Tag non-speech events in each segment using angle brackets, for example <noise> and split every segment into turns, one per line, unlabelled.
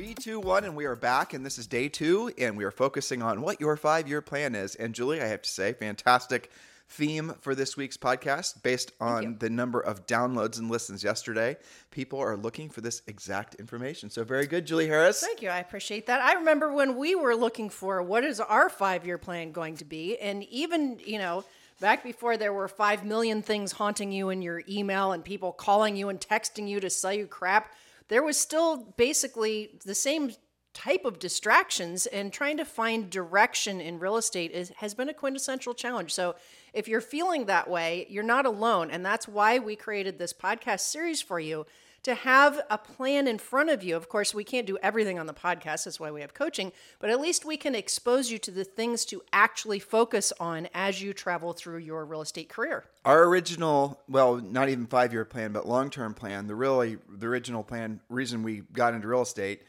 Three, two, one, and we are back. And this is day two, and we are focusing on what your five year plan is. And Julie, I have to say, fantastic theme for this week's podcast based on the number of downloads and listens yesterday. People are looking for this exact information. So, very good, Julie Harris.
Thank you. I appreciate that. I remember when we were looking for what is our five year plan going to be. And even, you know, back before there were 5 million things haunting you in your email and people calling you and texting you to sell you crap, there was still basically the same type of distractions and trying to find direction in real estate is, has been a quintessential challenge. So if you're feeling that way, you're not alone. And that's why we created this podcast series for you to have a plan in front of you. Of course, we can't do everything on the podcast, that's why we have coaching, but at least we can expose you to the things to actually focus on as you travel through your real estate career.
Our original, well, not even five year plan, but long term plan, the really, the original plan, reason we got into real estate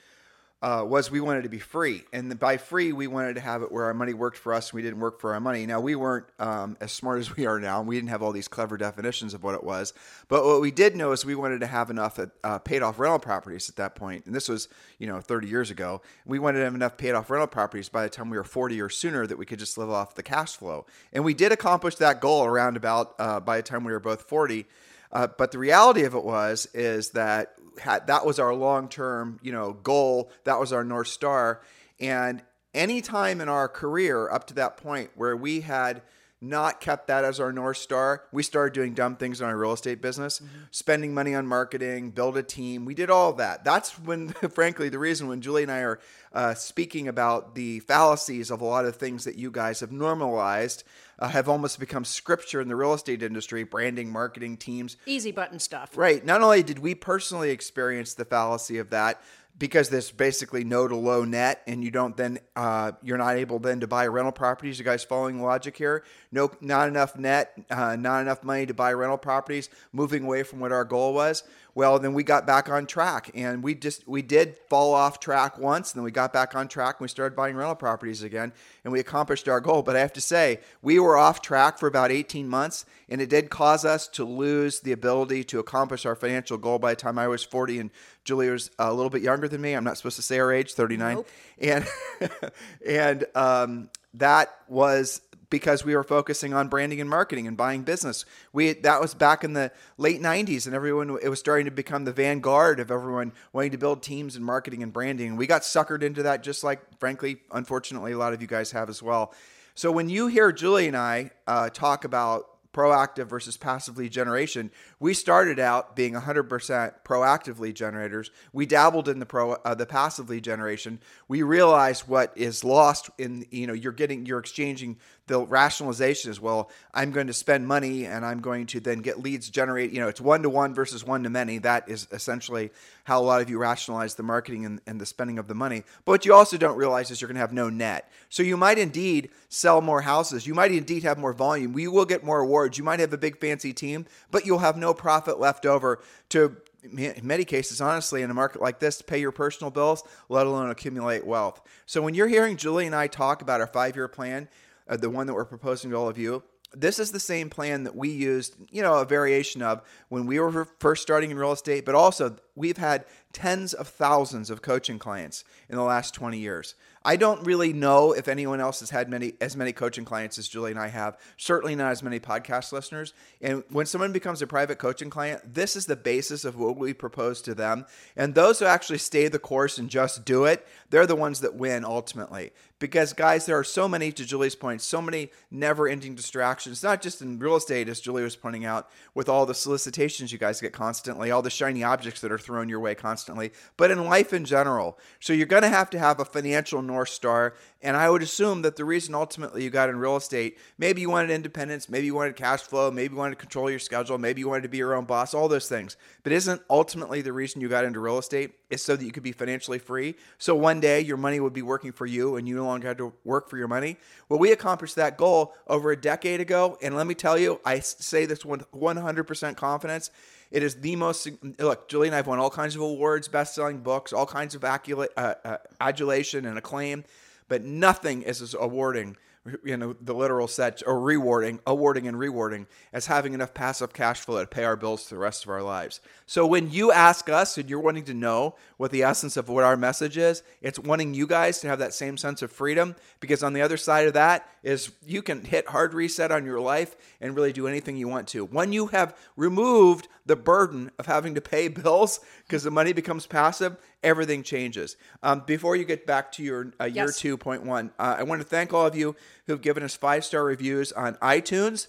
uh, was we wanted to be free. And by free, we wanted to have it where our money worked for us and we didn't work for our money. Now, we weren't um, as smart as <laughs> we are now. And we didn't have all these clever definitions of what it was. But what we did know is we wanted to have enough uh, paid off rental properties at that point. And this was, you know, 30 years ago. We wanted to have enough paid off rental properties by the time we were 40 or sooner that we could just live off the cash flow. And we did accomplish that goal around about uh, by the time we were both 40. Uh, but the reality of it was is that had, that was our long term you know goal. That was our north star. And any time in our career up to that point where we had not kept that as our north star we started doing dumb things in our real estate business mm-hmm. spending money on marketing build a team we did all that that's when <laughs> frankly the reason when julie and i are uh, speaking about the fallacies of a lot of things that you guys have normalized uh, have almost become scripture in the real estate industry branding marketing teams.
Easy button stuff.
Right. Not only did we personally experience the fallacy of that because there's basically no to low net and you don't then uh, you're not able then to buy rental properties. You guys following logic here? No not enough net uh, not enough money to buy rental properties moving away from what our goal was well then we got back on track. And we just we did fall off track once and then we got back on track and we started buying rental properties again and we accomplished our goal. But i have to say we were off track for about 18 months and it did cause us to lose the ability to accomplish our financial goal by the time i was 40 and julie was a little bit younger than me. I'm not supposed to say our age 39
nope.
and <laughs> and um, that was because we were focusing on branding and marketing and buying business. We that was back in the late 90s and everyone it was starting to become the vanguard of everyone wanting to build teams and marketing and branding. And we got suckered into that just like frankly unfortunately a lot of you guys have as well. So when you hear Julie and I uh, talk about proactive versus passive lead generation. We started out being 100% proactive lead generators. We dabbled in the pro uh, the passive lead generation. We realized what is lost in you know you're getting you're exchanging the rationalization is, well. I'm going to spend money and I'm going to then get leads generate. You know, it's one to one versus one to many. That is essentially how a lot of you rationalize the marketing and, and the spending of the money. But what you also don't realize is you're going to have no net. So you might indeed sell more houses. You might indeed have more volume. We will get more awards. You might have a big fancy team, but you'll have no profit left over to in many cases, honestly, in a market like this, to pay your personal bills, let alone accumulate wealth. So when you're hearing Julie and I talk about our five year plan, uh, the one that we're proposing to all of you. This is the same plan that we used, you know, a variation of when we were first starting in real estate, but also we've had tens of thousands of coaching clients in the last 20 years. I don't really know if anyone else has had many as many coaching clients as Julie and I have. Certainly not as many podcast listeners. And when someone becomes a private coaching client, this is the basis of what we propose to them. And those who actually stay the course and just do it, they're the ones that win ultimately. Because guys, there are so many to Julie's point, so many never-ending distractions, not just in real estate as Julie was pointing out, with all the solicitations you guys get constantly, all the shiny objects that are thrown your way constantly constantly, but in life in general. So you're going to have to have a financial North Star. And I would assume that the reason ultimately you got in real estate, maybe you wanted independence, maybe you wanted cash flow, maybe you wanted to control your schedule, maybe you wanted to be your own boss, all those things. But isn't ultimately the reason you got into real estate is so that you could be financially free? So one day your money would be working for you and you no longer had to work for your money. Well, we accomplished that goal over a decade ago. And let me tell you, I say this with 100% confidence. It is the most look. Julie and I have won all kinds of awards, best-selling books, all kinds of uh, uh, adulation and acclaim, but nothing is as awarding you know the literal set or rewarding awarding and rewarding as having enough passive cash flow to pay our bills for the rest of our lives. So when you ask us and you're wanting to know what the essence of what our message is it's wanting you guys to have that same sense of freedom because on the other side of that is you can hit hard reset on your life and really do anything you want to. When you have removed the burden of having to pay <laughs> bills because the money becomes passive everything changes. Um, before you get back to your uh, year
Yes.
2.1, uh, I want to thank all of you who've given us five star reviews on iTunes.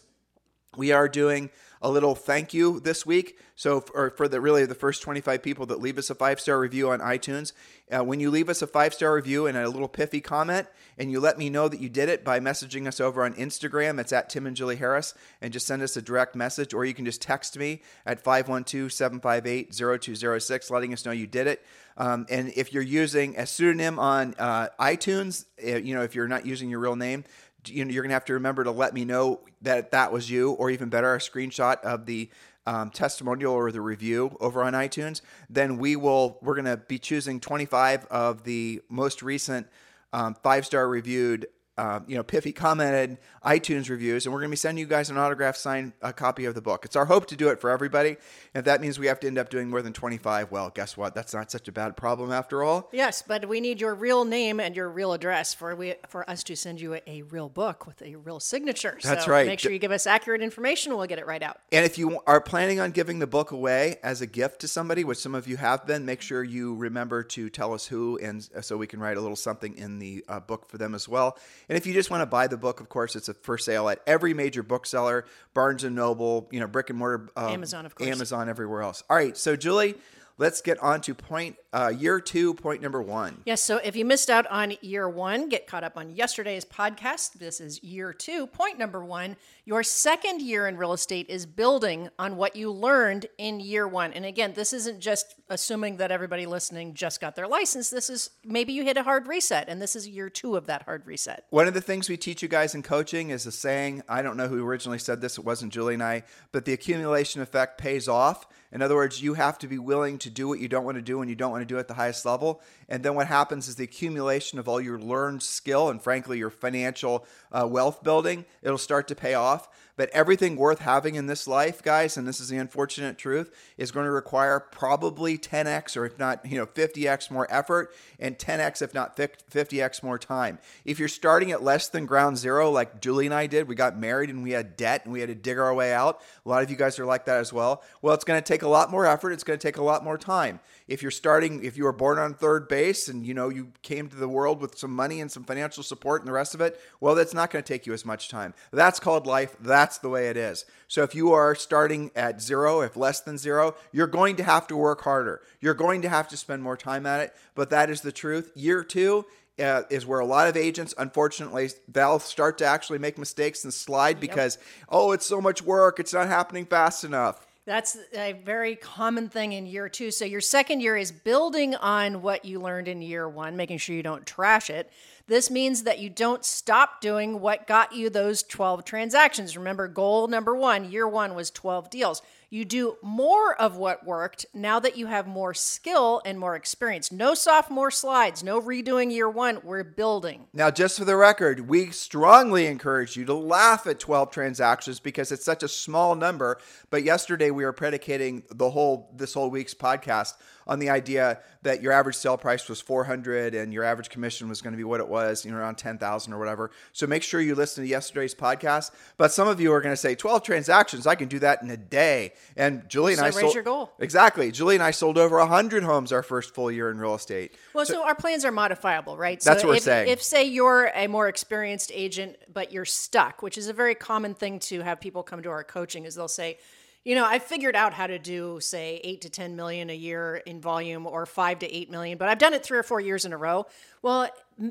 We are doing a little thank you this week. So, for, for the really the first 25 people that leave us a five star review on iTunes, uh, when you leave us a five star review and a little piffy comment, and you let me know that you did it by messaging us over on Instagram, it's at Tim and Julie Harris, and just send us a direct message, or you can just text me at 512 758 0206, letting us know you did it. Um, and if you're using a pseudonym on uh, iTunes, uh, you know, if you're not using your real name, you know, you're gonna have to remember to let me know that that was you, or even better, a screenshot of the um, testimonial or the review over on iTunes. Then we will we're gonna be choosing 25 of the most recent um, five star reviewed. Uh, you know, Piffy commented iTunes reviews, and we're going to be sending you guys an autograph signed a copy of the book. It's our hope to do it for everybody. If that means we have to end up doing more than 25, well, guess what? That's not such a bad problem after all.
Yes, but we need your real name and your real address for we for us to send you a, a real book with a real signature.
That's
so
right.
Make sure you give us accurate information. We'll get it right out.
And if you are planning on giving the book away as a gift to somebody, which some of you have been, make sure you remember to tell us who, and uh, so we can write a little something in the uh, book for them as well. And if you just want to buy the book, of course, it's a for sale at every major bookseller, Barnes and Noble, you know, brick and mortar, uh,
Amazon, of course.
Amazon, everywhere else. All right, so Julie, let's get on to point uh, year two, point number one.
Yes, so if you missed out on year one, get caught up on yesterday's podcast. This is year two. Point number one your second year in real estate is building on what you learned in year one. And again, this isn't just assuming that everybody listening just got their license. This is maybe you hit a hard reset, and this is year two of that hard reset.
One of the things we teach you guys in coaching is a saying. I don't know who originally said this. It wasn't Julie and I, but the accumulation effect pays off. In other words, you have to be willing to do what you don't want to do and you don't want to do at the highest level. And then what happens is the accumulation of all your learned skill and, frankly, your financial uh, wealth building, it'll start to pay off. But everything worth having in this life, guys, and this is the unfortunate truth, is going to require probably 10x or if not, you know, 50x more effort and 10x if not 50x more time. If you're starting at less than ground zero, like Julie and I did, we got married and we had debt and we had to dig our way out. A lot of you guys are like that as well. Well, it's going to take a lot more effort. It's going to take a lot more time. If you're starting, if you were born on third base and you know you came to the world with some money and some financial support and the rest of it, well, that's not going to take you as much time. That's called life. That's the way it is. So if you are starting at zero, if less than zero, you're going to have to work harder. You're going to have to spend more time at it. But that is the truth. Year two, uh, is where a lot of agents, unfortunately, they'll start to actually make mistakes and slide because, oh, it's so much work, it's not happening fast enough.
That's a very common thing in year two. So, your second year is building on what you learned in year one, making sure you don't trash it. This means that you don't stop doing what got you those 12 transactions. Remember, goal number one, year one was 12 deals. You do more of what worked now that you have more skill and more experience. No sophomore slides, no redoing year one. We're building.
Now, just for the record, we strongly encourage you to laugh at 12 transactions because it's such a small number. But yesterday we were predicating the whole this whole week's podcast on the idea that your average sale price was 400 and your average commission was going to be what it was, you know, around 10,000 or whatever. So make sure you listen to yesterday's podcast. But some of you are going to say 12 transactions, I can do that in a day. And Julie and
So
I
raise
sold
your goal.
Exactly. Julie and I sold over 100 homes our first full year in real estate.
Well, so, our plans are modifiable, right?
That's
so
what we're saying.
If, say, you're a more experienced agent, but you're stuck, which is a very common thing to have people come to our coaching, is they'll say, you know, I figured out how to do say 8 to 10 million a year in volume or 5 to 8 million, but I've done it 3 or 4 years in a row. Well,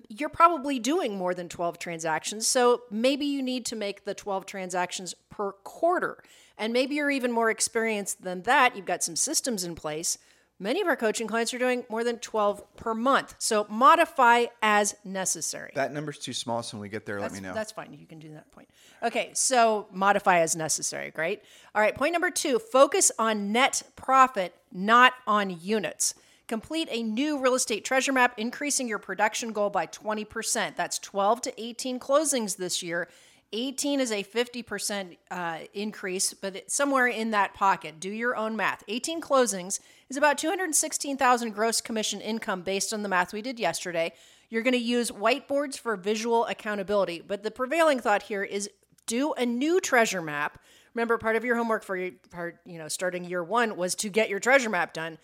you're probably doing more than 12 transactions, so maybe you need to make the 12 transactions per quarter. And maybe you're even more experienced than that. You've got some systems in place. Many of our coaching clients are doing more than 12 per month. So modify as necessary.
That number's too small, so when we get there,
that's,
let me know.
That's fine. You can do that point. Okay, so modify as necessary. Great. All right, point number two focus on net profit, not on units. Complete a new real estate treasure map, increasing your production goal by 20%. That's 12 to 18 closings this year 18 is a 50% uh, increase, but somewhere in that pocket. Do your own math. 18 closings is about 216,000 gross commission income based on the math we did yesterday. You're going to use whiteboards for visual accountability, but the prevailing thought here is do a new treasure map. Remember, part of your homework for your part, you know, starting year one was to get your treasure map done.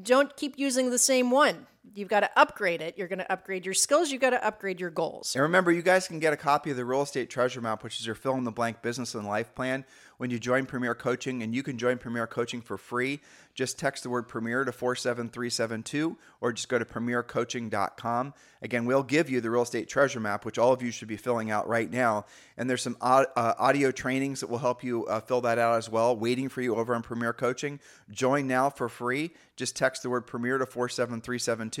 Don't keep using the same one you've got to upgrade it. You're going to upgrade your skills. You've got to upgrade your goals.
And remember, you guys can get a copy of the Real Estate Treasure Map, which is your fill in the blank business and life plan, when you join Premier Coaching. And you can join Premier Coaching for free. Just text the word Premier to 47372 or just go to premiercoaching.com. Again, we'll give you the Real Estate Treasure Map, which all of you should be filling out right now. And there's some uh, audio trainings that will help you uh, fill that out as well, waiting for you over on Premier Coaching. Join now for free. Just text the word Premier to 47372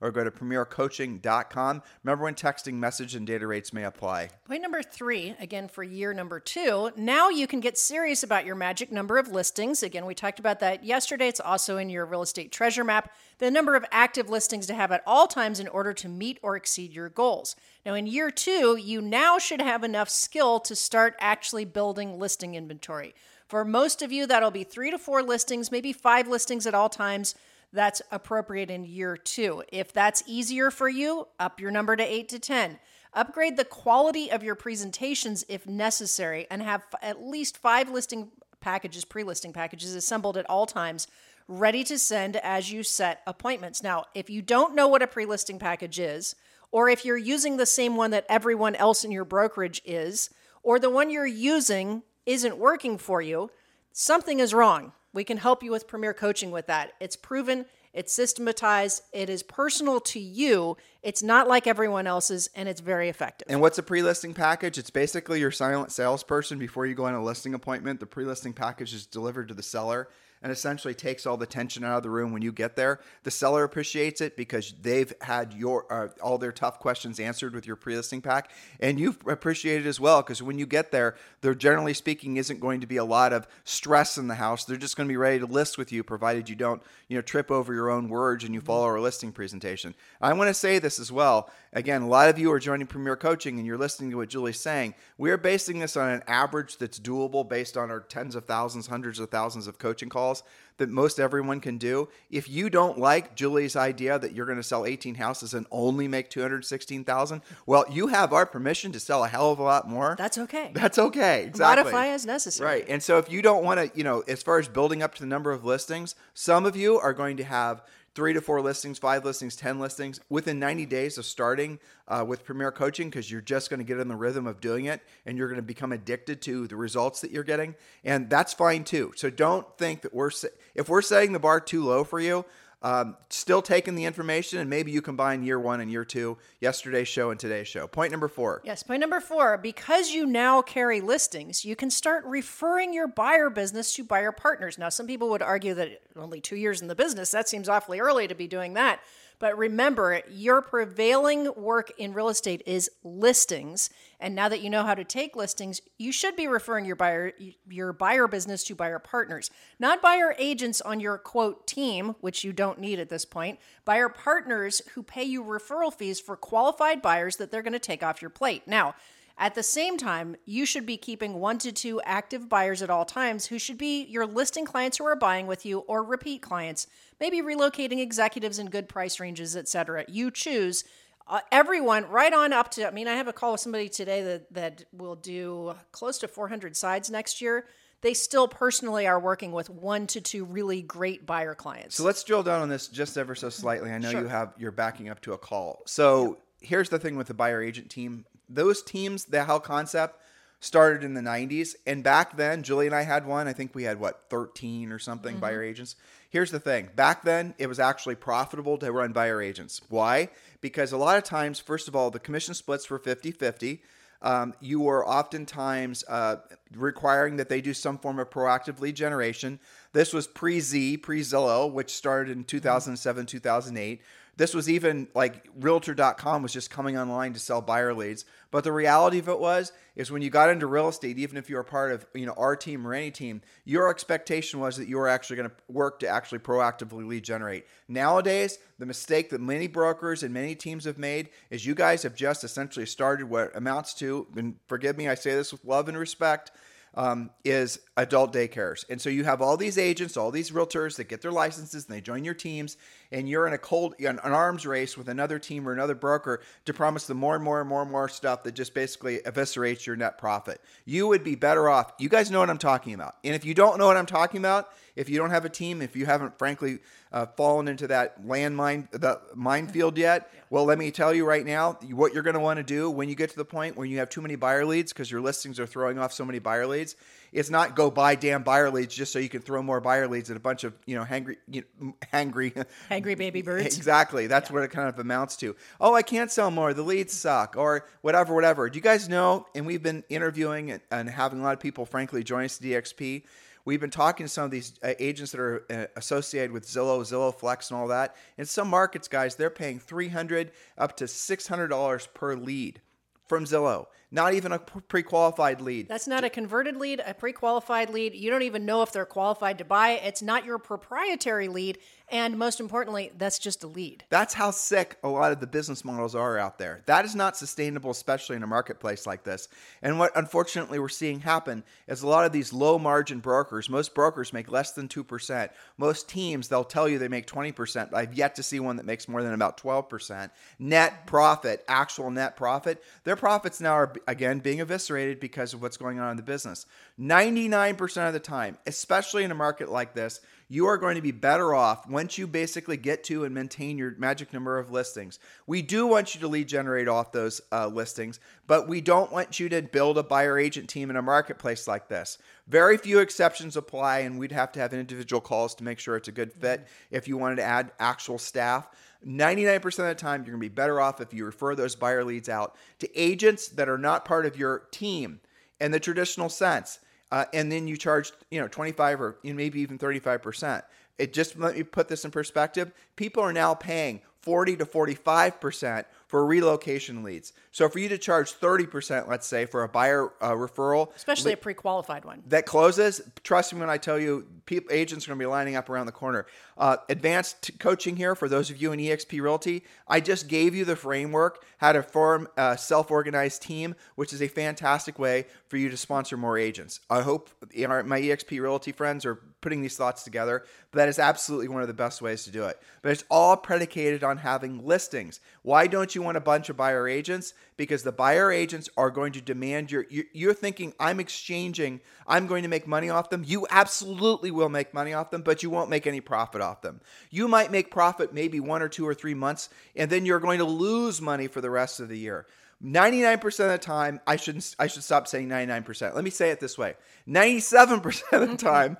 or go to premiercoaching.com. Remember when texting message and data rates may apply.
Point number three, again for year number two, now you can get serious about your magic number of listings. Again, we talked about that yesterday. It's also in your real estate treasure map. The number of active listings to have at all times in order to meet or exceed your goals. Now, in year two, you now should have enough skill to start actually building listing inventory. For most of you, that'll be three to four listings, maybe five listings at all times that's appropriate in year two. If that's easier for you, up your number to eight to 10. Upgrade the quality of your presentations if necessary and have at least five listing packages, pre listing packages assembled at all times, ready to send as you set appointments. Now, if you don't know what a pre listing package is, or if you're using the same one that everyone else in your brokerage is, or the one you're using isn't working for you, something is wrong. We can help you with Premier Coaching with that. It's proven, it's systematized, it is personal to you. It's not like everyone else's, and it's very effective.
And what's a pre listing package? It's basically your silent salesperson before you go on a listing appointment. The pre listing package is delivered to the seller and essentially takes all the tension out of the room when you get there. The seller appreciates it because they've had your uh, all their tough questions answered with your pre-listing pack, and you've appreciated it as well because when you get there, there generally speaking isn't going to be a lot of stress in the house. They're just going to be ready to list with you, provided you don't you know trip over your own words and you follow our listing presentation. I want to say this as well. Again, a lot of you are joining Premier Coaching and you're listening to what Julie's saying. We're basing this on an average that's doable based on our tens of thousands, hundreds of thousands of coaching calls that most everyone can do. If you don't like Julie's idea that you're going to sell 18 houses and only make 216,000, well, you have our permission to sell a hell of a lot more.
That's okay.
That's okay. Exactly.
Modify as necessary.
Right. And so if you don't want to, you know, as far as building up to the number of listings, some of you are going to have three to four listings, five listings, 10 listings within 90 days of starting uh, with Premier Coaching because you're just going to get in the rhythm of doing it and you're going to become addicted to the results that you're getting. And that's fine too. So don't think that we're, if we're setting the bar too low for you, um, still taking the information, and maybe you combine year one and year two, yesterday's show and today's show. Point number four.
Yes, point number four. Because you now carry listings, you can start referring your buyer business to buyer partners. Now, some people would argue that only two years in the business, that seems awfully early to be doing that. But remember, your prevailing work in real estate is listings. And now that you know how to take listings, you should be referring your buyer your buyer business to buyer partners, not buyer agents on your quote team, which you don't need at this point. Buyer partners who pay you referral fees for qualified buyers that they're going to take off your plate. Now, at the same time, you should be keeping one to two active buyers at all times who should be your listing clients who are buying with you or repeat clients, maybe relocating executives in good price ranges, etc. You choose. Uh, everyone right on up to i mean i have a call with somebody today that, that will do close to 400 sides next year. They still personally are working with one to two really great buyer clients.
So let's drill down on this just ever so slightly. I know sure. you have you're backing up to a call. So here's the thing with the buyer agent team. Those teams, the Hell Concept, started in the 90s. And back then, Julie and I had one. I think we had, what, 13 or something mm-hmm. buyer agents. Here's the thing back then, it was actually profitable to run buyer agents. Why? Because a lot of times, first of all, the commission splits were 50 50. Um, you were oftentimes uh, requiring that they do some form of proactive lead generation. This was pre Z, pre Zillow, which started in 2007, 2008. This was even like realtor.com was just coming online to sell buyer leads. But the reality of it was is when you got into real estate, even if you were part of you know our team or any team, your expectation was that you were actually going to work to actually proactively lead generate. Nowadays, the mistake that many brokers and many teams have made is you guys have just essentially started what amounts to, and forgive me, I say this with love and respect um, is adult daycares. And so you have all these agents, all these realtors that get their licenses and they join your teams, and you're in a cold, an arms race with another team or another broker to promise them more and more and more and more stuff that just basically eviscerates your net profit. You would be better off. You guys know what I'm talking about. And if you don't know what I'm talking about, if you don't have a team, if you haven't frankly uh, fallen into that landmine, the minefield yet, well, let me tell you right now what you're going to want to do when you get to the point where you have too many buyer leads because your listings are throwing off so many buyer leads. It's not go buy damn buyer leads just so you can throw more buyer leads at a bunch of you know hangry, you know, <laughs> hangry,
hangry baby <laughs> birds.
Exactly. That's yeah. what it kind of amounts to. Oh, I can't sell more. The leads suck, or whatever, whatever. Do you guys know? And we've been interviewing and, and having a lot of people, frankly, join us at EXP We've been talking to some of these uh, agents that are uh, associated with Zillow, Zillow Flex, and all that. In some markets, guys, they're paying 300 up to $600 per lead from Zillow. Not even a pre qualified lead.
That's not a converted lead, a pre qualified lead. You don't even know if they're qualified to buy. It's not your proprietary lead. And most importantly, that's just a lead.
That's how sick a lot of the business models are out there. That is not sustainable, especially in a marketplace like this. And what unfortunately we're seeing happen is a lot of these low margin brokers, most brokers make less than 2%. Most teams, they'll tell you they make 20%. I've yet to see one that makes more than about 12%. Net profit, actual net profit, their profits now are again being eviscerated because of what's going on in the business. 99% of the time, especially in a market like this, you are going to be better off once you basically get to and maintain your magic number of listings. We do want you to lead generate off those uh, listings, but we don't want you to build a buyer agent team in a marketplace like this. Very few exceptions apply, and we'd have to have individual calls to make sure it's a good fit if you wanted to add actual staff. 99% of the time, you're going to be better off if you refer those buyer leads out to agents that are not part of your team in the traditional sense uh, and then you charge you know 25 or maybe even 35 percent. It just let me put this in perspective. People are now paying 40 to 45 percent for relocation leads. So for you to charge 30%, let's say, for a buyer uh, referral,
especially a pre-qualified one
that closes, trust me when I tell you, people, agents are going to be lining up around the corner. Uh, advanced coaching here for those of you in EXP Realty. I just gave you the framework how to form a self-organized team, which is a fantastic way for you to sponsor more agents. I hope my EXP Realty friends are putting these thoughts together. But that is absolutely one of the best ways to do it. But it's all predicated on having listings. Why don't you want a bunch of buyer agents? Because the buyer agents are going to demand your. You're thinking, I'm exchanging, I'm going to make money off them. You absolutely will make money off them, but you won't make any profit off them. You might make profit maybe one or two or three months, and then you're going to lose money for the rest of the year. 99% of the time, I shouldn't I should stop saying 99%. Let me say it this way. 97% of the <laughs> time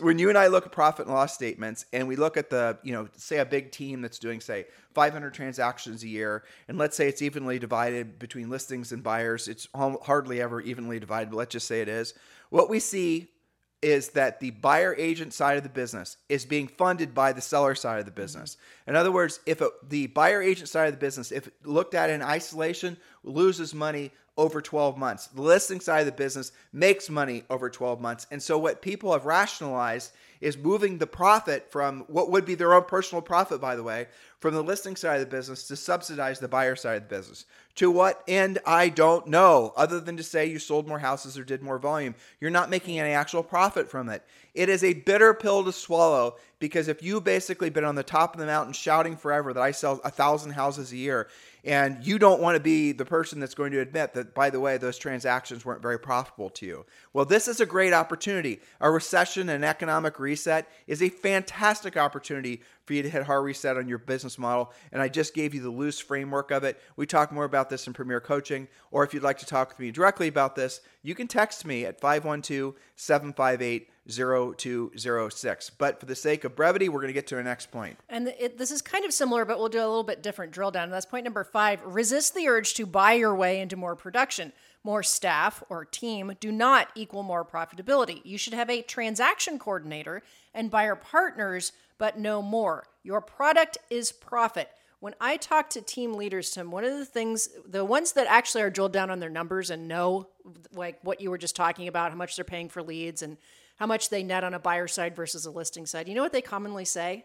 when you and I look at profit and loss statements and we look at the, you know, say a big team that's doing say 500 transactions a year and let's say it's evenly divided between listings and buyers, it's hardly ever evenly divided, but let's just say it is. What we see is that the buyer agent side of the business is being funded by the seller side of the mm-hmm. business. In other words, if a, the buyer agent side of the business, if looked at in isolation, loses money over 12 months, the listing side of the business makes money over 12 months. And so, what people have rationalized is moving the profit from what would be their own personal profit, by the way, from the listing side of the business to subsidize the buyer side of the business. To what end, I don't know, other than to say you sold more houses or did more volume. You're not making any actual profit from it. It is a bitter pill to swallow because if you've basically been on the top of the mountain shouting forever that I sell a thousand houses a year, and you don't want to be the person that's going to admit that by the way, those transactions weren't very profitable to you. Well, this is a great opportunity. A recession and economic reset is a fantastic opportunity for you to hit hard reset on your business model. And I just gave you the loose framework of it. We talk more about this in Premier Coaching. Or if you'd like to talk with me directly about this, you can text me at 512 758 0206. But for the sake of brevity, we're going to get to our next point.
And it, this is kind of similar, but we'll do a little bit different drill down. That's point number five resist the urge to buy your way into more production. More staff or team do not equal more profitability. You should have a transaction coordinator and buyer partners, but no more. Your product is profit. When I talk to team leaders, Tim, one of the things, the ones that actually are drilled down on their numbers and know, like what you were just talking about, how much they're paying for leads and how much they net on a buyer side versus a listing side, you know what they commonly say?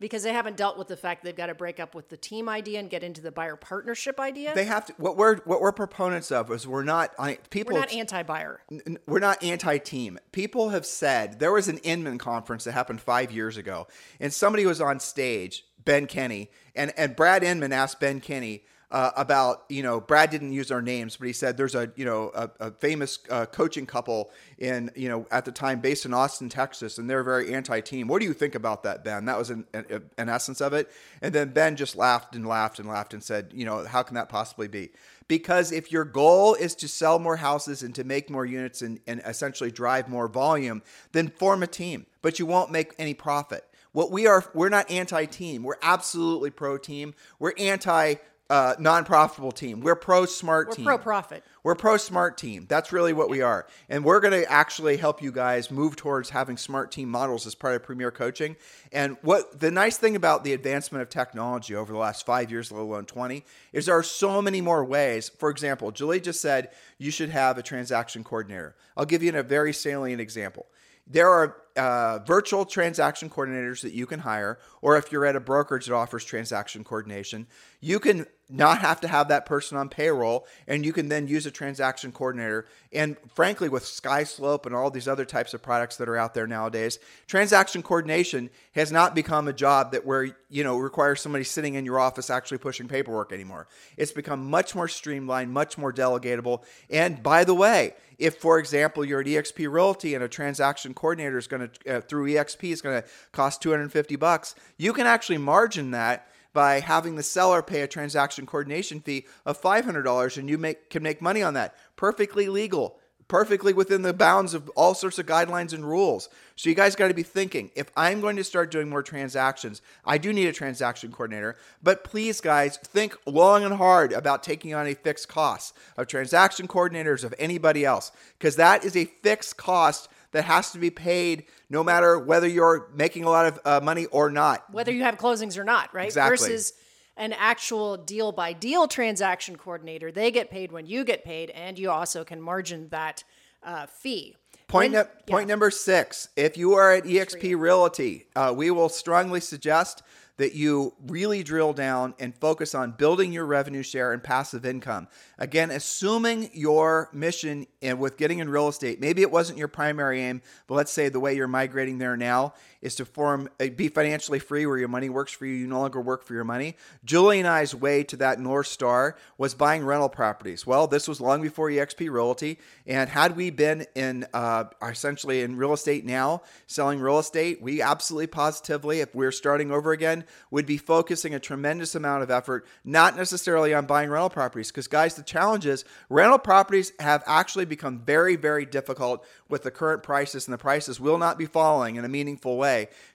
because they haven't dealt with the fact they've got to break up with the team idea and get into the buyer partnership idea.
They have to. What we're what we're proponents of is we're not people.
We're not anti-buyer.
We're not anti-team. People have said there was an Inman conference that happened five years ago, and somebody was on stage, Ben Kinney, and and Brad Inman asked Ben Kinney uh, about you know Brad didn't use our names, but he said there's a you know a, a famous uh, coaching couple in you know at the time based in Austin, Texas, and they're very anti-team. What do you think about that, Ben? That was an, an, an essence of it. And then Ben just laughed and laughed and laughed and said, you know, how can that possibly be? Because if your goal is to sell more houses and to make more units and, and essentially drive more volume, then form a team, but you won't make any profit. What we are, we're not anti-team. We're absolutely pro-team. We're anti uh, non-profitable team. We're pro smart
we're
team.
We're pro profit.
We're pro smart team. That's really what we are. And we're going to actually help you guys move towards having smart team models as part of Premier Coaching. And what the nice thing about the advancement of technology over the last five years, let alone 20, is there are so many more ways. For example, Julie just said you should have a transaction coordinator. I'll give you a very salient example. There are uh, virtual transaction coordinators that you can hire, or if you're at a brokerage that offers transaction coordination, you can not have to have that person on payroll and you can then use a transaction coordinator. And frankly with skyslope and all these other types of products that are out there nowadays transaction coordination has not become a job that where you know requires somebody sitting in your office actually pushing paperwork anymore. It's become much more streamlined much more delegatable. And by the way if for example you're at exp realty and a transaction coordinator is going to uh, through exp is going to cost 250 bucks you can actually margin that by having the seller pay a transaction coordination fee of $500 and you make, can make money on that. Perfectly legal, perfectly within the bounds of all sorts of guidelines and rules. So you guys got to be thinking if I'm going to start doing more transactions, I do need a transaction coordinator. But please, guys, think long and hard about taking on a fixed cost of transaction coordinators of anybody else because that is a fixed cost that has to be paid no matter whether you're making a lot of uh, money or not.
Whether you have closings or not, right?
Exactly.
Versus an actual deal by deal transaction coordinator. They get paid when you get paid, and you also can margin that uh, fee.
Point, when, no, yeah. point number six if you are at EXP Realty, uh, we will strongly suggest that you really drill down and focus on building your revenue share and passive income. Again, assuming your mission and with getting in real estate, maybe it wasn't your primary aim, but let's say the way you're migrating there now is to form uh, be financially free where your money works for you, you no longer work for your money. Julie and I's way to that North Star was buying rental properties. Well, this was long before EXP Realty, and had we been in uh, essentially in real estate now, selling real estate, we absolutely positively, if we're starting over again, would be focusing a tremendous amount of effort, not necessarily on buying rental properties, because guys, the challenge is rental properties have actually become very, very difficult with the current prices, and the prices will not be falling in a meaningful way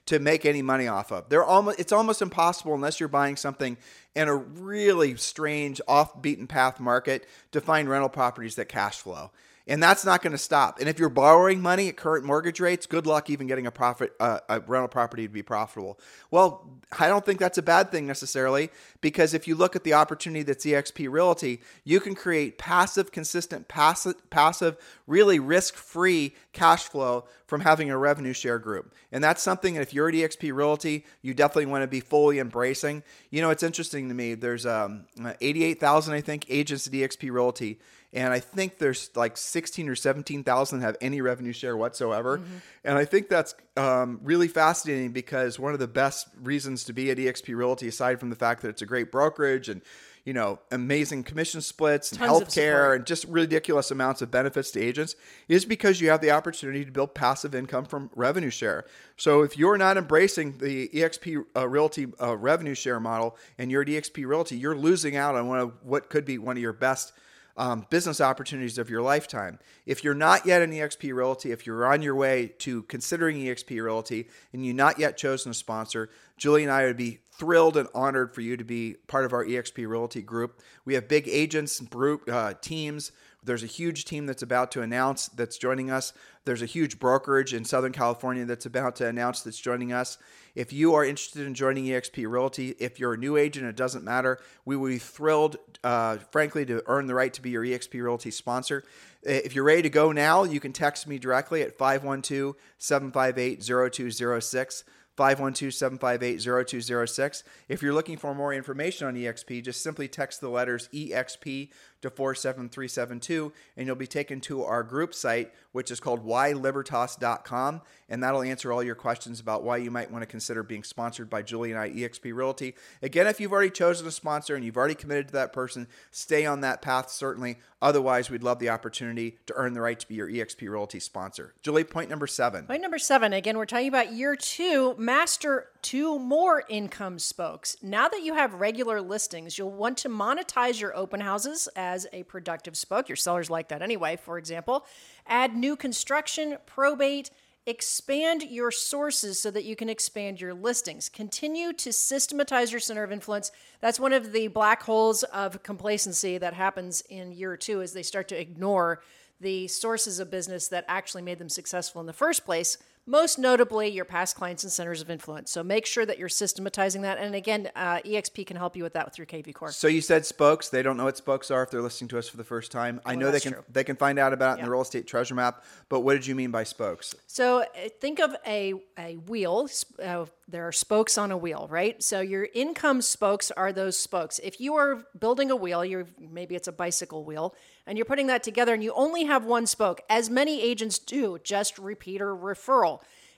to make any money off of. They're almost it's almost impossible unless you're buying something in a really strange off beaten path market to find rental properties that cash flow and that's not going to stop. And if you're borrowing money at current mortgage rates, good luck even getting a profit uh, a rental property to be profitable. Well, I don't think that's a bad thing necessarily because if you look at the opportunity that's EXP Realty, you can create passive, consistent, passive, passive, really risk-free cash flow from having a revenue share group. And that's something that if you're at EXP Realty, you definitely want to be fully embracing. You know, it's interesting to me. There's um, 88,000, I think, agents at EXP Realty and I think there's like 16 or 17,000 have any revenue share whatsoever. Mm-hmm. And I think that's um, really fascinating because one of the best reasons to be at EXP Realty, aside from the fact that it's a great brokerage and you know amazing commission splits and
Tons
healthcare and just ridiculous amounts of benefits to agents, is because you have the opportunity to build passive income from revenue share. So if you're not embracing the EXP uh, Realty uh, revenue share model and you're at EXP Realty, you're losing out on one of what could be one of your best um, business opportunities of your lifetime. If you're not yet an EXP Realty, if you're on your way to considering EXP Realty and you're not yet chosen a sponsor, Julie and I would be thrilled and honored for you to be part of our EXP Realty group. We have big agents, group uh, teams. There's a huge team that's about to announce that's joining us. There's a huge brokerage in Southern California that's about to announce that's joining us. If you are interested in joining EXP Realty, if you're a new agent, it doesn't matter. We would be thrilled, uh, frankly, to earn the right to be your EXP Realty sponsor. If you're ready to go now, you can text me directly at 512 758 0206. 512-758-0206. If you're looking for more information on EXP, just simply text the letters EXP to 47372 and you'll be taken to our group site which is called whylibertas.com and that'll answer all your questions about why you might want to consider being sponsored by Julie and I EXP Realty. Again, if you've already chosen a sponsor and you've already committed to that person, stay on that path certainly. Otherwise, we'd love the opportunity to earn the right to be your EXP Realty sponsor. Julie, point number 7.
Point number seven. Again, we're talking about year two. Master two more income spokes. Now that you have regular listings, you'll want to monetize your open houses as a productive spoke. Your sellers like that anyway, for example. Add new construction, probate, expand your sources so that you can expand your listings. Continue to systematize your center of influence. That's one of the black holes of complacency that happens in year two as they start to ignore the sources of business that actually made them successful in the first place, most notably your past clients and centers of influence. So make sure that you're systematizing that. And again, uh, EXP can help you with that through KV Core.
So you said spokes. They don't know what spokes are if they're listening to us for the first time. I know they can
true.
they can find out about it in the real estate treasure map. But what did you mean by spokes?
So uh, think of a, a wheel. Uh, there are spokes on a wheel, right? So your income spokes are those spokes. If you are building a wheel, you're maybe it's a bicycle wheel, and you're putting that together, and you only have one spoke, as many agents do, just repeater referral.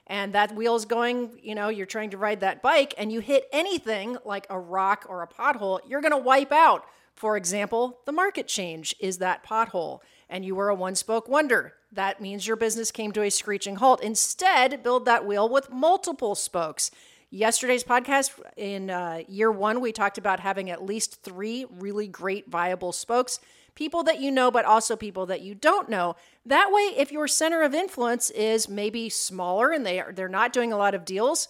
And that wheel's going, you know, you're trying to ride that bike, and you hit anything like a rock or a pothole, you're going to wipe out. For example, the market change is that pothole, and you were a one spoke wonder. That means your business came to a screeching halt. Instead, build that wheel with multiple spokes. Yesterday's podcast in uh, year one, we talked about having at least three really great viable spokes people that you know, but also people that you don't know. That way, if your center of influence is maybe smaller and they are, they're not doing a lot of deals,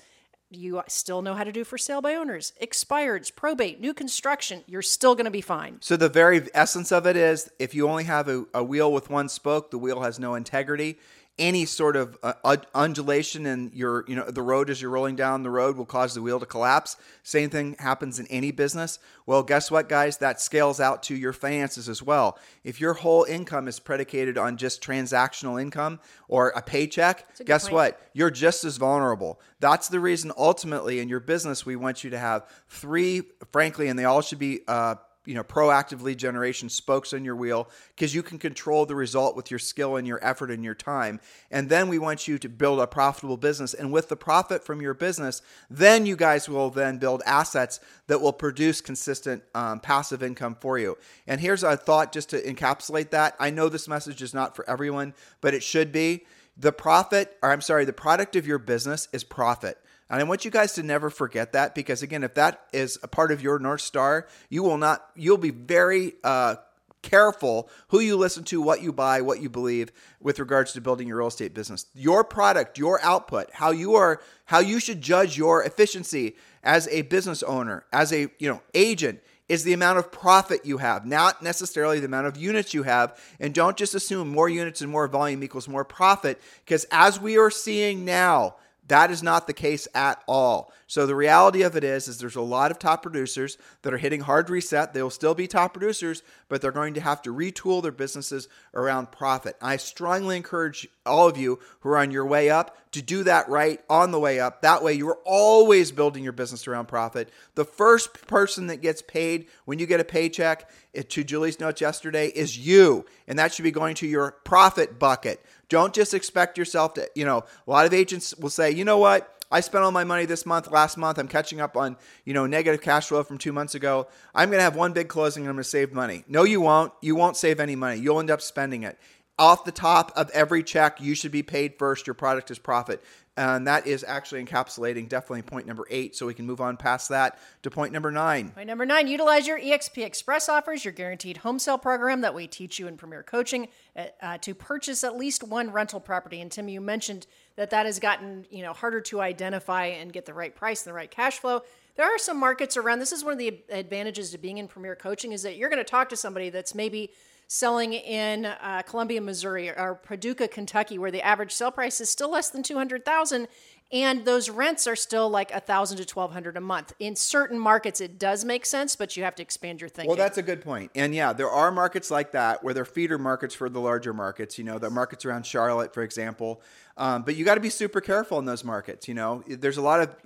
you still know how to do for sale by owners, expireds, probate, new construction. You're still going to be fine.
So the very essence of it is, if you only have a, a wheel with one spoke, the wheel has no integrity. Any sort of uh, undulation in your, you know, the road as you're rolling down the road will cause the wheel to collapse. Same thing happens in any business. Well, guess what, guys? That scales out to your finances as well. If your whole income is predicated on just transactional income or a paycheck,
a
guess
point.
what? You're just as vulnerable. That's the reason, ultimately, in your business, we want you to have three, frankly, and they all should be uh, you know proactive lead generation spokes on your wheel because you can control the result with your skill and your effort and your time. And then we want you to build a profitable business. And with the profit from your business then you guys will then build assets that will produce consistent um, passive income for you. And here's a thought just to encapsulate that. I know this message is not for everyone but it should be. The profit or i'm sorry the product of your business is profit and I want you guys to never forget that because again, if that is a part of your North Star, you will not, you'll be very uh, careful who you listen to, what you buy, what you believe with regards to building your real estate business. Your product, your output, how you are, how you should judge your efficiency as a business owner, as a you know agent is the amount of profit you have, not necessarily the amount of units you have. And don't just assume more units and more volume equals more profit, because as we are seeing now, that is not the case at all. So the reality of it is, is there's a lot of top producers that are hitting hard reset. They will still be top producers, but they're going to have to retool their businesses around profit. I strongly encourage all of you who are on your way up to do that right on the way up. That way, you're always building your business around profit. The first person that gets paid when you get a paycheck, to Julie's notes yesterday, is you, and that should be going to your profit bucket. Don't just expect yourself to, you know, a lot of agents will say, you know what? I spent all my money this month, last month. I'm catching up on, you know, negative cash flow from two months ago. I'm going to have one big closing and I'm going to save money. No, you won't. You won't save any money. You'll end up spending it. Off the top of every check, you should be paid first. Your product is profit. And that is actually encapsulating definitely point number eight. So we can move on past that to point number nine.
Point number nine utilize your EXP Express offers, your guaranteed home sale program that we teach you in Premier Coaching uh, uh, to purchase at least one rental property. And Tim, you mentioned that that has gotten you know harder to identify and get the right price and the right cash flow. There are some markets around. This is one of the advantages to being in Premier Coaching is that you're going to talk to somebody that's maybe selling in uh, Columbia, Missouri, or Paducah, Kentucky, where the average sale price is still less than two hundred thousand, and those rents are still like a thousand to twelve hundred a month. In certain markets, it does make sense, but you have to expand your thinking.
Well, that's a good point. And yeah, there are markets like that where they're feeder markets for the larger markets. You know, the markets around Charlotte, for example. Um, but you got to be super careful in those markets. You know, there's a lot of,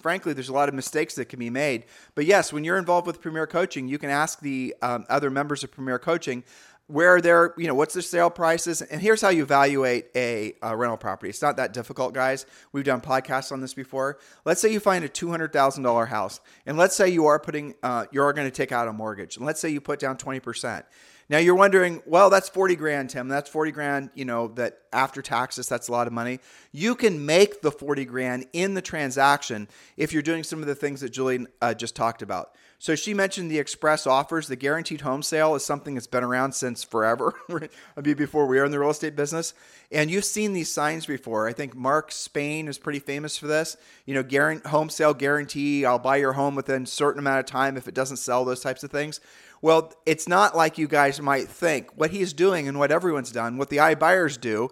frankly, there's a lot of mistakes that can be made. But yes, when you're involved with Premier Coaching, you can ask the um, other members of Premier Coaching where they're, you know, what's their sale prices, and here's how you evaluate a, a, rental property. It's not that difficult, guys. We've done podcasts on this before. Let's say you find a two hundred thousand dollar house, and let's say you are putting, uh, you are going to take out a mortgage, and let's say you put down twenty percent. Now you're wondering, well, that's 40 grand, Tim. That's 40 grand, you know, that after taxes, that's a lot of money. You can make the 40 grand in the transaction if you're doing some of the things that Julie uh, just talked about. So she mentioned the express offers. The guaranteed home sale is something that's been around since forever, <laughs> before we are in the real estate business. And you've seen these signs before. I think Mark Spain is pretty famous for this. You know, home sale guarantee. I'll buy your home within a certain amount of time if it doesn't sell. Those types of things. Well, it's not like you guys might think. What he's doing and what everyone's done, what the iBuyers do,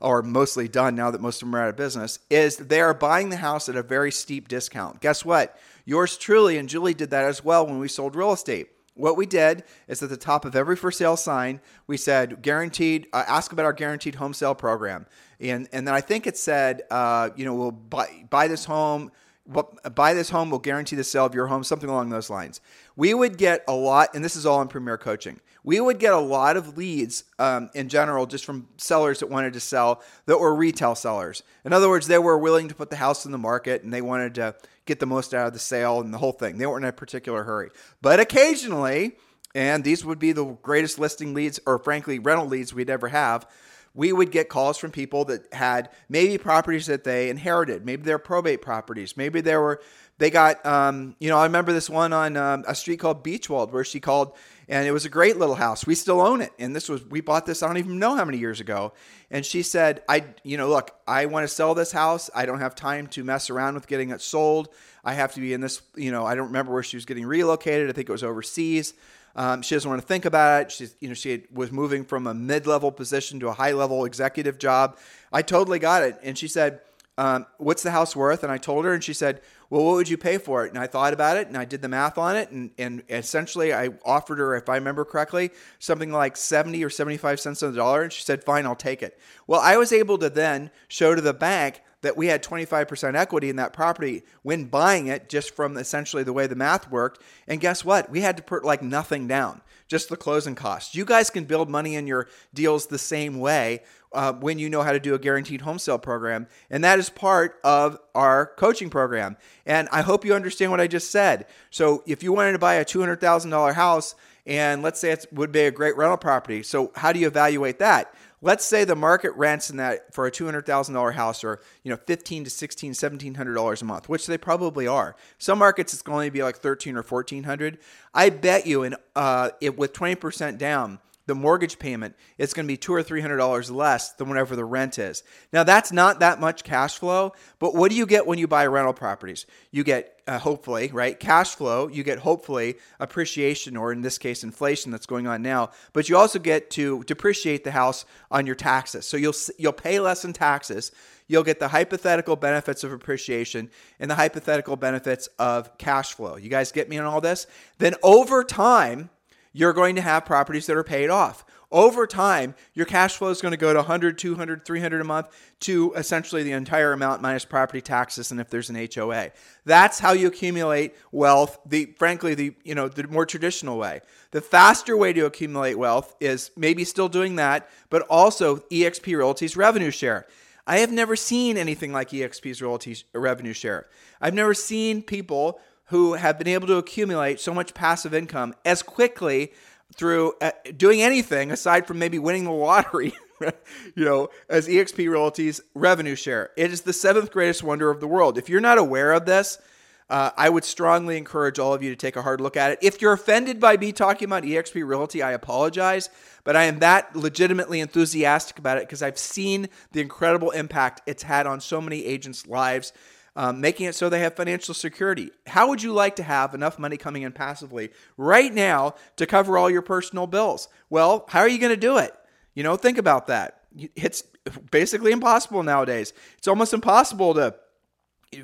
or mostly done now that most of them are out of business, is they are buying the house at a very steep discount. Guess what? Yours truly and Julie did that as well when we sold real estate. What we did is at the top of every for sale sign, we said guaranteed, uh, ask about our guaranteed home sale program. And, and then I think it said, uh, you know, we'll buy, buy this home, buy this home, we'll guarantee the sale of your home, something along those lines. We would get a lot, and this is all in Premier Coaching. We would get a lot of leads um, in general just from sellers that wanted to sell that were retail sellers. In other words, they were willing to put the house in the market and they wanted to get the most out of the sale and the whole thing. They weren't in a particular hurry. But occasionally, and these would be the greatest listing leads or frankly rental leads we'd ever have, we would get calls from people that had maybe properties that they inherited, maybe they're probate properties, maybe they were they got um, you know I remember this one on um, a street called Beechwold where she called and it was a great little house. We still own it, and this was we bought this I don't even know how many years ago. And she said, "I, you know, look, I want to sell this house. I don't have time to mess around with getting it sold. I have to be in this. You know, I don't remember where she was getting relocated. I think it was overseas. Um, she doesn't want to think about it. She's, you know, she was moving from a mid-level position to a high-level executive job. I totally got it. And she said, um, "What's the house worth?" And I told her, and she said, well, what would you pay for it? And I thought about it and I did the math on it. And, and essentially, I offered her, if I remember correctly, something like 70 or 75 cents on the dollar. And she said, fine, I'll take it. Well, I was able to then show to the bank that we had 25% equity in that property when buying it, just from essentially the way the math worked. And guess what? We had to put like nothing down, just the closing costs. You guys can build money in your deals the same way uh, when you know how to do a guaranteed home sale program. And that is part of our coaching program. And I hope you understand what I just said. So if you wanted to buy a $200,000 house, and let's say it would be a great rental property. So how do you evaluate that? Let's say the market rents in that for a $200,000 house are, you know, 15 to 16, 1700 dollars a month, which they probably are. Some markets it's going to be like 13 or 1400. I bet you in uh, it, with 20% down, the mortgage payment is going to be two or three hundred dollars less than whatever the rent is. Now that's not that much cash flow, but what do you get when you buy rental properties? You get uh, hopefully right cash flow. You get hopefully appreciation, or in this case, inflation that's going on now. But you also get to depreciate the house on your taxes. So you'll you'll pay less in taxes. You'll get the hypothetical benefits of appreciation and the hypothetical benefits of cash flow. You guys get me on all this? Then over time you're going to have properties that are paid off. over time, your cash flow is going to go to 100, 200, 300 a month to essentially the entire amount minus property taxes and if there's an HOA. That's how you accumulate wealth, the frankly the you know, the more traditional way. The faster way to accumulate wealth is maybe still doing that, but also EXP Realty's revenue share. I have never seen anything like EXP's Realty's revenue share. I've never seen people who have been able to accumulate so much passive income as quickly through uh, doing anything aside from maybe winning the lottery, <laughs> you know, as EXP Realty's revenue share. It is the seventh greatest wonder of the world. If you're not aware of this, uh, I would strongly encourage all of you to take a hard look at it. If you're offended by me talking about eXp Realty, I apologize, but I am that legitimately enthusiastic about it because I've seen the incredible impact it's had on so many agents' lives um, making it so they have financial security. How would you like to have enough money coming in passively right now to cover all your personal bills? Well, how are you going to do it? You know, think about that. It's basically impossible nowadays. It's almost impossible to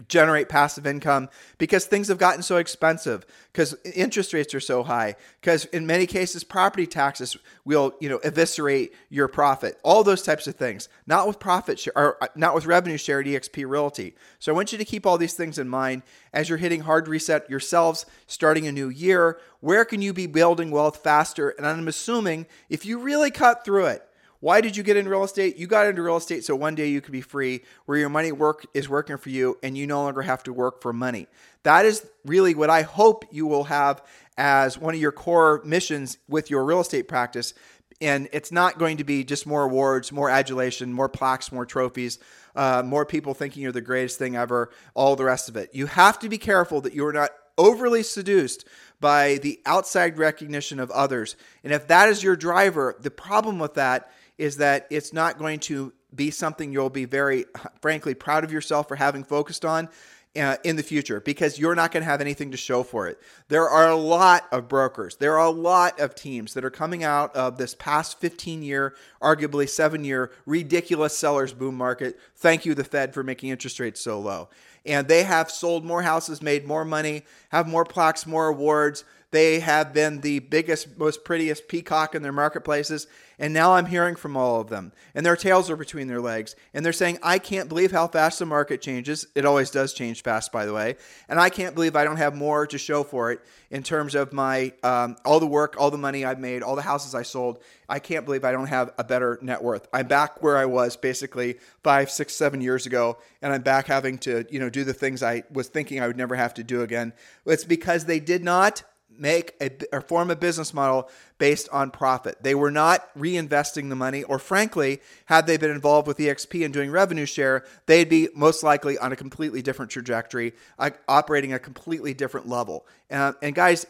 generate passive income because things have gotten so expensive because interest rates are so high because in many cases property taxes will you know eviscerate your profit. All those types of things. Not with profit share or uh, not with revenue share at exp realty. So i want you to keep all these things in mind as you're hitting hard reset yourselves starting a new year. Where can you be building wealth faster? And i'm assuming if you really cut through it why did you get in real estate? You got into real estate so one day you could be free, where your money work is working for you and you no longer have to work for money. That is really what I hope you will have as one of your core missions with your real estate practice. And it's not going to be just more awards, more adulation, more plaques, more trophies, uh, more people thinking you're the greatest thing ever, all the rest of it. You have to be careful that you're not overly seduced by the outside recognition of others. And if that is your driver, the problem with that is that it's not going to be something you'll be very, frankly, proud of yourself for having focused on. Uh, in the future because you're not going to have anything to show for it. There are a lot of brokers, there are a lot of teams that are coming out of this past 15 year, arguably seven year, ridiculous sellers boom market. Thank you, the Fed, for making interest rates so low. And they have sold more houses, made more money, have more plaques, more awards. They have been the biggest, most prettiest peacock in their marketplaces. And now I'm hearing from all of them. And their tails are between their legs. And they're saying, I can't believe how fast the market changes. It always does change fast, by the way. And I can't believe I don't have more to show for it in terms of my um, all the work, all the money I've made, all the houses I sold. I can't believe I don't have a better net worth. I'm back where I was basically five, six, seven years ago. And I'm back having to, you know, do the things I was thinking I would never have to do again. It's because they did not make a, or form a business model based on profit. They were not reinvesting the money, or frankly, had they been involved with EXP and doing revenue share, they'd be most likely on a completely different trajectory, uh, operating a completely different level. Uh, and guys,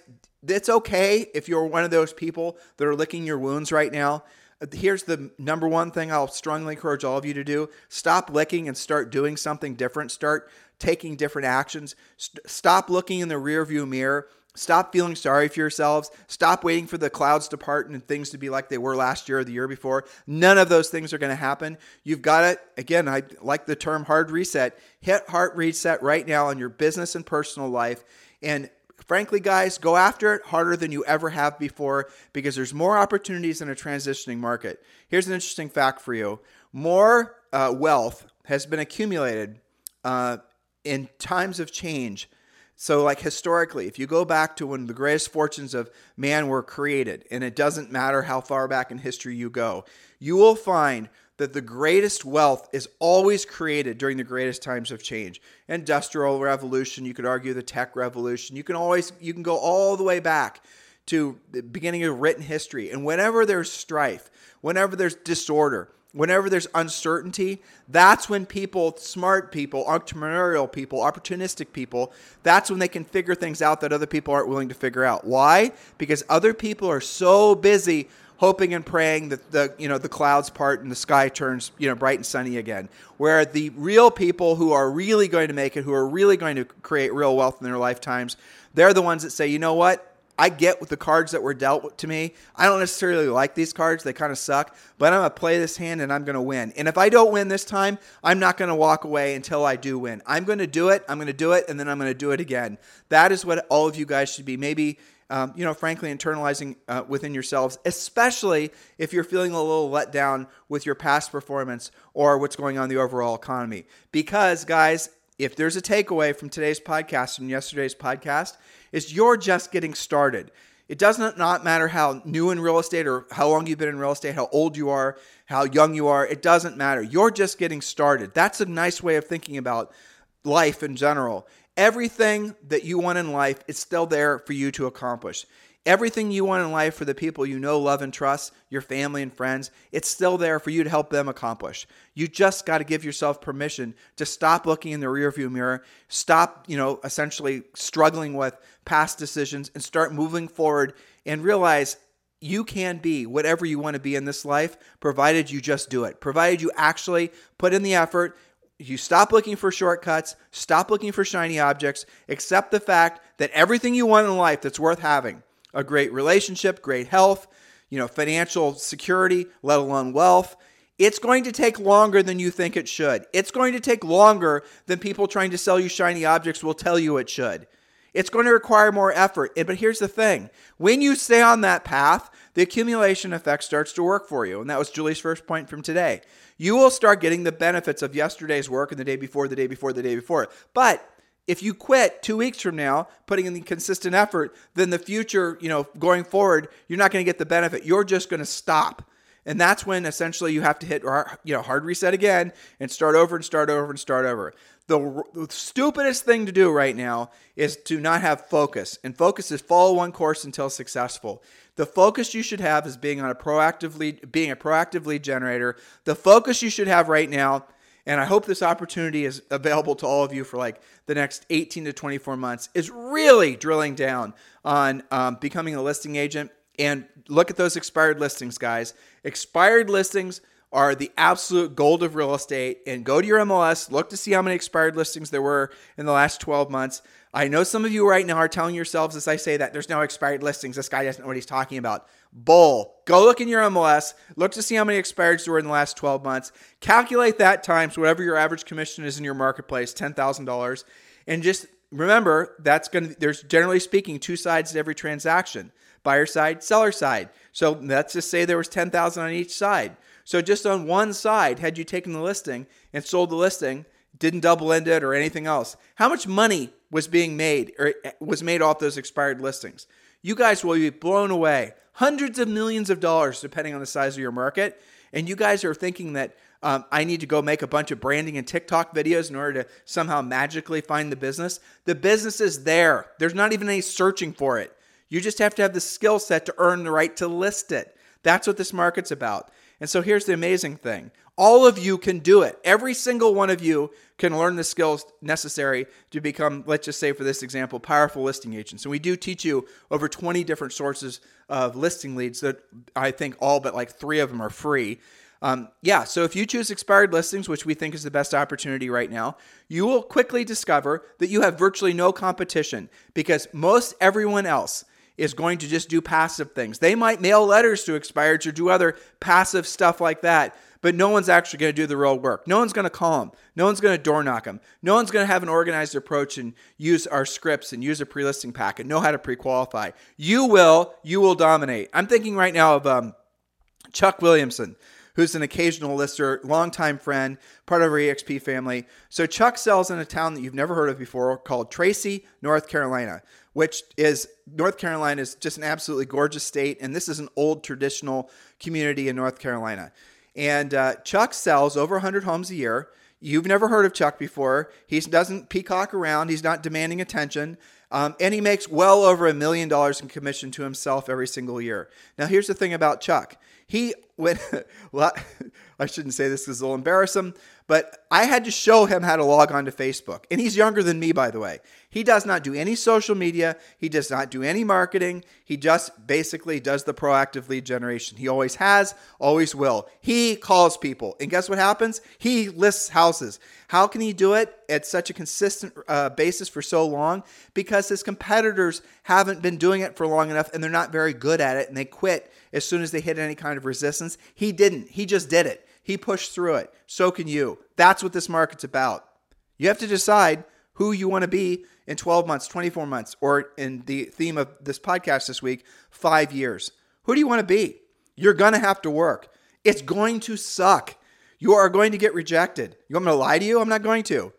it's okay if you're one of those people that are licking your wounds right now. Here's the number one thing I'll strongly encourage all of you to do stop licking and start doing something different. Start taking different actions. St- stop looking in the rearview mirror Stop feeling sorry for yourselves. Stop waiting for the clouds to part and things to be like they were last year or the year before. None of those things are going to happen. You've got to, again, I like the term hard reset. Hit hard reset right now on your business and personal life. And frankly, guys, go after it harder than you ever have before because there's more opportunities in a transitioning market. Here's an interesting fact for you more uh, wealth has been accumulated uh, in times of change so, like historically, if you go back to when the greatest fortunes of man were created, and it doesn't matter how far back in history you go, you will find that the greatest wealth is always created during the greatest times of change. Industrial revolution, you could argue the tech revolution. You can always you can go all the way back to the beginning of written history. And whenever there's strife, whenever there's disorder, whenever there's uncertainty, that's when people, smart people, entrepreneurial people, opportunistic people, that's when they can figure things out that other people aren't willing to figure out. Why? Because other people are so busy hoping and praying that the you know the clouds part and the sky turns you know bright and sunny again where the real people who are really going to make it who are really going to create real wealth in their lifetimes they're the ones that say you know what I get with the cards that were dealt to me. I don't necessarily like these cards. They kind of suck, but I'm going to play this hand and I'm going to win. And if I don't win this time, I'm not going to walk away until I do win. I'm going to do it. I'm going to do it and then I'm going to do it again. That is what all of you guys should be maybe um, you know, frankly, internalizing uh, within yourselves, especially if you're feeling a little let down with your past performance or what's going on in the overall economy. Because, guys, if there's a takeaway from today's podcast and yesterday's podcast, is you're just getting started. It does not, not matter how new in real estate or how long you've been in real estate, how old you are, how young you are. It doesn't matter. You're just getting started. That's a nice way of thinking about life in general. Everything that you want in life is still there for you to accomplish. Everything you want in life for the people you know, love, and trust, your family and friends, it's still there for you to help them accomplish. You just got to give yourself permission to stop looking in the rearview mirror, stop, you know, essentially struggling with past decisions and start moving forward and realize you can be whatever you want to be in this life, provided you just do it, provided you actually put in the effort, you stop looking for shortcuts, stop looking for shiny objects, accept the fact that everything you want in life that's worth having, a great relationship, great health, you know, financial security, let alone wealth, it's going to take longer than you think it should. It's going to take longer than people trying to sell you shiny objects will tell you it should. It's going to require more effort. But here's the thing when you stay on that path, the accumulation effect starts to work for you. And that was Julie's first point from today. You will start getting the benefits of yesterday's work and the day before, the day before, the day before. But if you quit two weeks from now, putting in the consistent effort, then the future, you know, going forward, you're not going to get the benefit. You're just going to stop. And that's when essentially you have to hit, you know, hard reset again and start over and start over and start over. The, the, stupidest thing to do right now is to not have focus. And focus is follow one course until successful. The focus you should have is being on a proactive lead, being a proactive lead generator. The focus you should have right now, and I hope this opportunity is available to all of you for like the next 18 to 24 months, is really drilling down on um, becoming a listing agent. And look at those expired listings, guys. Expired listings are the absolute gold of real estate. And go to your MLS, look to see how many expired listings there were in the last 12 months. I know some of you right now are telling yourselves as I say that there's no expired listings. This guy doesn't know what he's talking about. Bull. Go look in your MLS, look to see how many expireds there were in the last 12 months. Calculate that times whatever your average commission is in your marketplace, $10,000. And just remember that's going to, there's generally speaking two sides to every transaction buyer side, seller side. So let's just say there was 10,000 on each side. So just on one side, had you taken the listing and sold the listing, didn't double end it or anything else, how much money was being made or eh, was made off those expired listings? You guys will be blown away. Hundreds of millions of dollars, depending on the size of your market. And you guys are thinking that um, I need to go make a bunch of branding and TikTok videos in order to somehow magically find the business. The business is there. There's not even any searching for it. You just have to have the skill set to earn the right to list it. That's what this market's about. And so here's the amazing thing all of you can do it. Every single one of you can learn the skills necessary to become, let's just say for this example, powerful listing agents. And we do teach you over 20 different sources of listing leads that I think all but like three of them are free. Um, yeah, so if you choose expired listings, which we think is the best opportunity right now, you will quickly discover that you have virtually no competition because most everyone else is going to just do passive things. They might mail letters to expireds or do other passive stuff like that, but no one's actually going to do the real work. No one's going to call them. No one's going to door knock them. No one's going to have an organized approach and use our scripts and use a pre-listing packet, know how to pre-qualify. You will, you will dominate. I'm thinking right now of um, Chuck Williamson who's an occasional lister, longtime friend, part of our EXP family. So Chuck sells in a town that you've never heard of before called Tracy, North Carolina which is North Carolina is just an absolutely gorgeous state, and this is an old traditional community in North Carolina. And uh, Chuck sells over 100 homes a year. You've never heard of Chuck before. He doesn't peacock around. He's not demanding attention. Um, and he makes well over a million dollars in commission to himself every single year. Now, here's the thing about Chuck. He went, <laughs> well, I shouldn't say this because it'll embarrass him, but I had to show him how to log on to Facebook. And he's younger than me, by the way. He does not do any social media. He does not do any marketing. He just basically does the proactive lead generation. He always has, always will. He calls people. And guess what happens? He lists houses. How can he do it at such a consistent uh, basis for so long? Because his competitors haven't been doing it for long enough and they're not very good at it and they quit as soon as they hit any kind of resistance. He didn't. He just did it. He pushed through it. So can you. That's what this market's about. You have to decide who you want to be in 12 months, 24 months, or in the theme of this podcast this week, five years? Who do you want to be? You're going to have to work. It's going to suck. You are going to get rejected. You want me to lie to you? I'm not going to.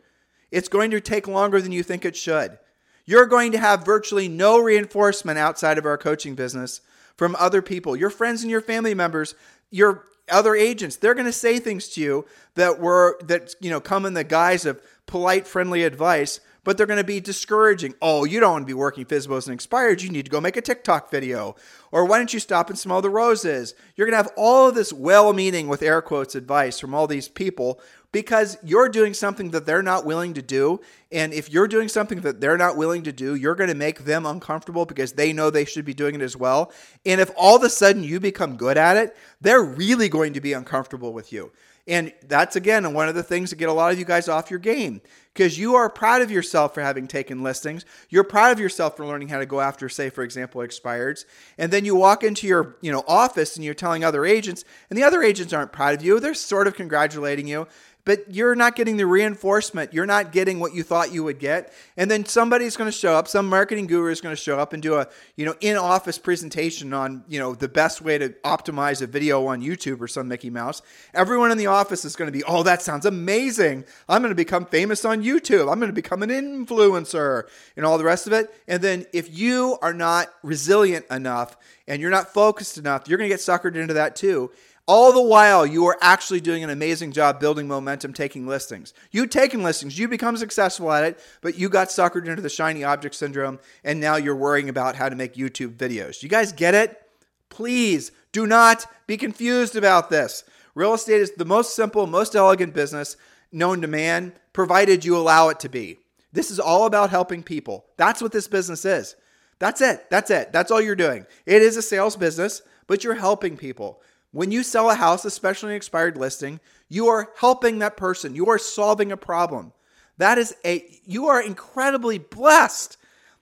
It's going to take longer than you think it should. You're going to have virtually no reinforcement outside of our coaching business from other people, your friends and your family members, your other agents. They're going to say things to you that were that you know come in the guise of polite, friendly advice, but they're going to be discouraging. Oh, you don't want to be working FSBOs and expired. You need to go make a TikTok video. Or why don't you stop and smell the roses? You're going to have all of this well meaning, with air quotes, advice from all these people because you're doing something that they're not willing to do. And if you're doing something that they're not willing to do, you're going to make them uncomfortable because they know they should be doing it as well. And if all of a sudden you become good at it, they're really going to be uncomfortable with you. And that's again one of the things that get a lot of you guys off your game because you are proud of yourself for having taken listings. You're proud of yourself for learning how to go after, say, for example, expireds. And then you walk into your you know office and you're telling other agents, and the other agents aren't proud of you. They're sort of congratulating you but you're not getting the reinforcement. You're not getting what you thought you would get. And then somebody's going to show up, some marketing guru is going to show up and do a, you know, in-office presentation on, you know, the best way to optimize a video on YouTube or some Mickey Mouse. Everyone in the office is going to be, "Oh, that sounds amazing. I'm going to become famous on YouTube. I'm going to become an influencer." And all the rest of it. And then if you are not resilient enough and you're not focused enough, you're going to get suckered into that too. All the while, you are actually doing an amazing job building momentum, taking listings. You taking listings, you become successful at it, but you got suckered into the shiny object syndrome, and now you're worrying about how to make YouTube videos. You guys get it? Please do not be confused about this. Real estate is the most simple, most elegant business known to man, provided you allow it to be. This is all about helping people. That's what this business is. That's it. That's it. That's all you're doing. It is a sales business, but you're helping people. When you sell a house, especially an expired listing, you are helping that person. You are solving a problem. That is a you are incredibly blessed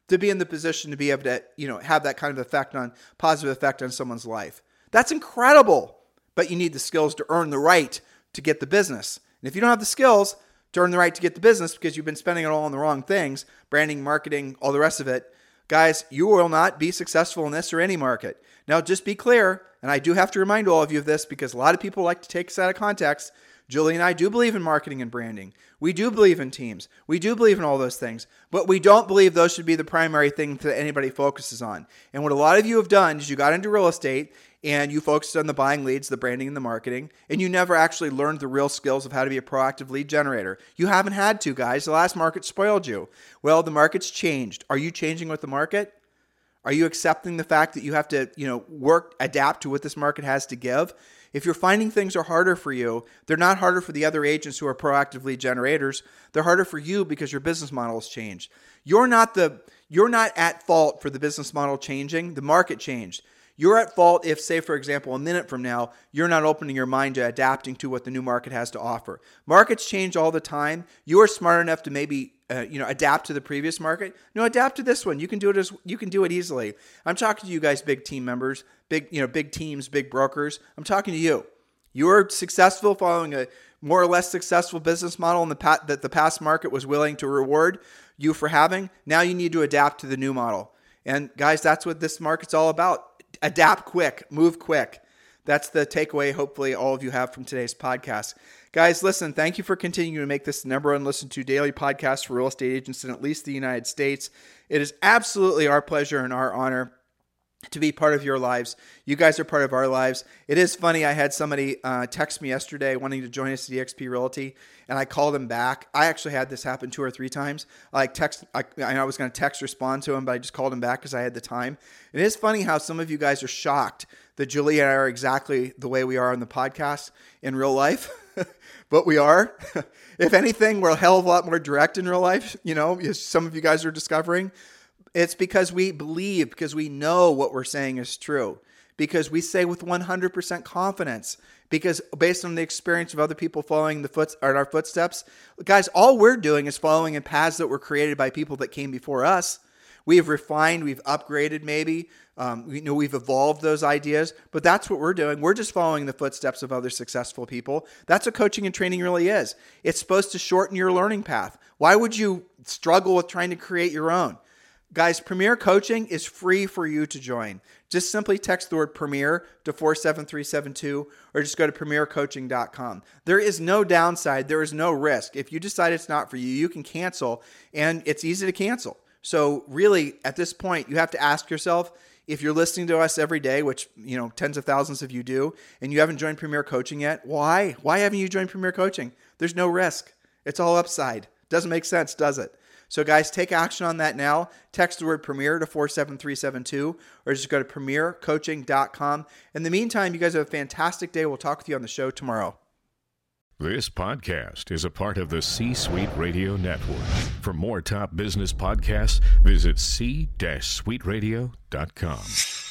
to be in the position to be able to, you know, have that kind of effect on positive effect on someone's life. That's incredible. But you need the skills to earn the right to get the business. And if you don't have the skills to earn the right to get the business because you've been spending it all on the wrong things, branding, marketing, all the rest of it, guys, you will not be successful in this or any market. Now, just be clear, and I do have to remind all of you of this because a lot of people like to take us out of context. Julie and I do believe in marketing and branding. We do believe in teams. We do believe in all those things, but we don't believe those should be the primary thing that anybody focuses on. And what a lot of you have done is you got into real estate and you focused on the buying leads, the branding, and the marketing, and you never actually learned the real skills of how to be a proactive lead generator. You haven't had to, guys. The last market spoiled you. Well, the market's changed. Are you changing with the market? Are you accepting the fact that you have to, you know, work, adapt to what this market has to give? If you're finding things are harder for you, they're not harder for the other agents who are proactive lead generators. They're harder for you because your business model has changed. You're not the you're not at fault for the business model changing. The market changed. You're at fault if, say, for example, a minute from now, you're not opening your mind to adapting to what the new market has to offer. Markets change all the time. You are smart enough to maybe uh, you know adapt to the previous market. No, adapt to this one. You can do it as you can do it easily. I'm talking to you guys, big team members, big you know big teams, big brokers. I'm talking to you. You are successful following a more or less successful business model in the pat- that the past market was willing to reward you for having. Now you need to adapt to the new model. And guys, that's what this market's all about adapt quick, move quick. That's the takeaway, hopefully, all of you have from today's podcast. Guys, listen, thank you for continuing to make this the number one listened to daily podcast for real estate agents in at least the United States. It is absolutely our pleasure and our honor to be part of your lives. You guys are part of our lives. It is funny. I had somebody uh, text me yesterday wanting to join us at EXP Realty, and I called him back. I actually had this happen two or three times. Like text, I, I was going to text respond to him, but I just called him back because I had the time. It is funny how some of you guys are shocked that Julie and I are exactly the way we are on the podcast in real life, <laughs> but we are. <laughs> if anything, we're a hell of a lot more direct in real life. You know, as some of you guys are discovering. It's because we believe, because we know what we're saying is true, because we say with 100% confidence, because based on the experience of other people following the foot or our footsteps, guys, all we're doing is following in paths that were created by people that came before us. We have refined, we've upgraded maybe. Um, you know, we've evolved those ideas, but that's what we're doing. We're just following the footsteps of other successful people. That's what coaching and training really is. It's supposed to shorten your learning path. Why would you struggle with trying to create your own? Guys, Premier Coaching is free for you to join. Just simply text the word Premier to 47372 or just go to premiercoaching.com. There is no downside, there is no risk. If you decide it's not for you, you can cancel and it's easy to cancel. So, really, at this point, you have to ask yourself if you're listening to us every day, which, you know, tens of thousands of you do, and you haven't joined Premier Coaching yet, why? Why haven't you joined Premier Coaching? There's no risk. It's all upside. Doesn't make sense, does it? So, guys, take action on that now. Text the word Premier to 47372 or just go to premiercoaching.com. In the meantime, you guys have a fantastic day. We'll talk with you on the show tomorrow.
This podcast is a part of the C Suite Radio Network. For more top business podcasts, visit c-suiteradio.com.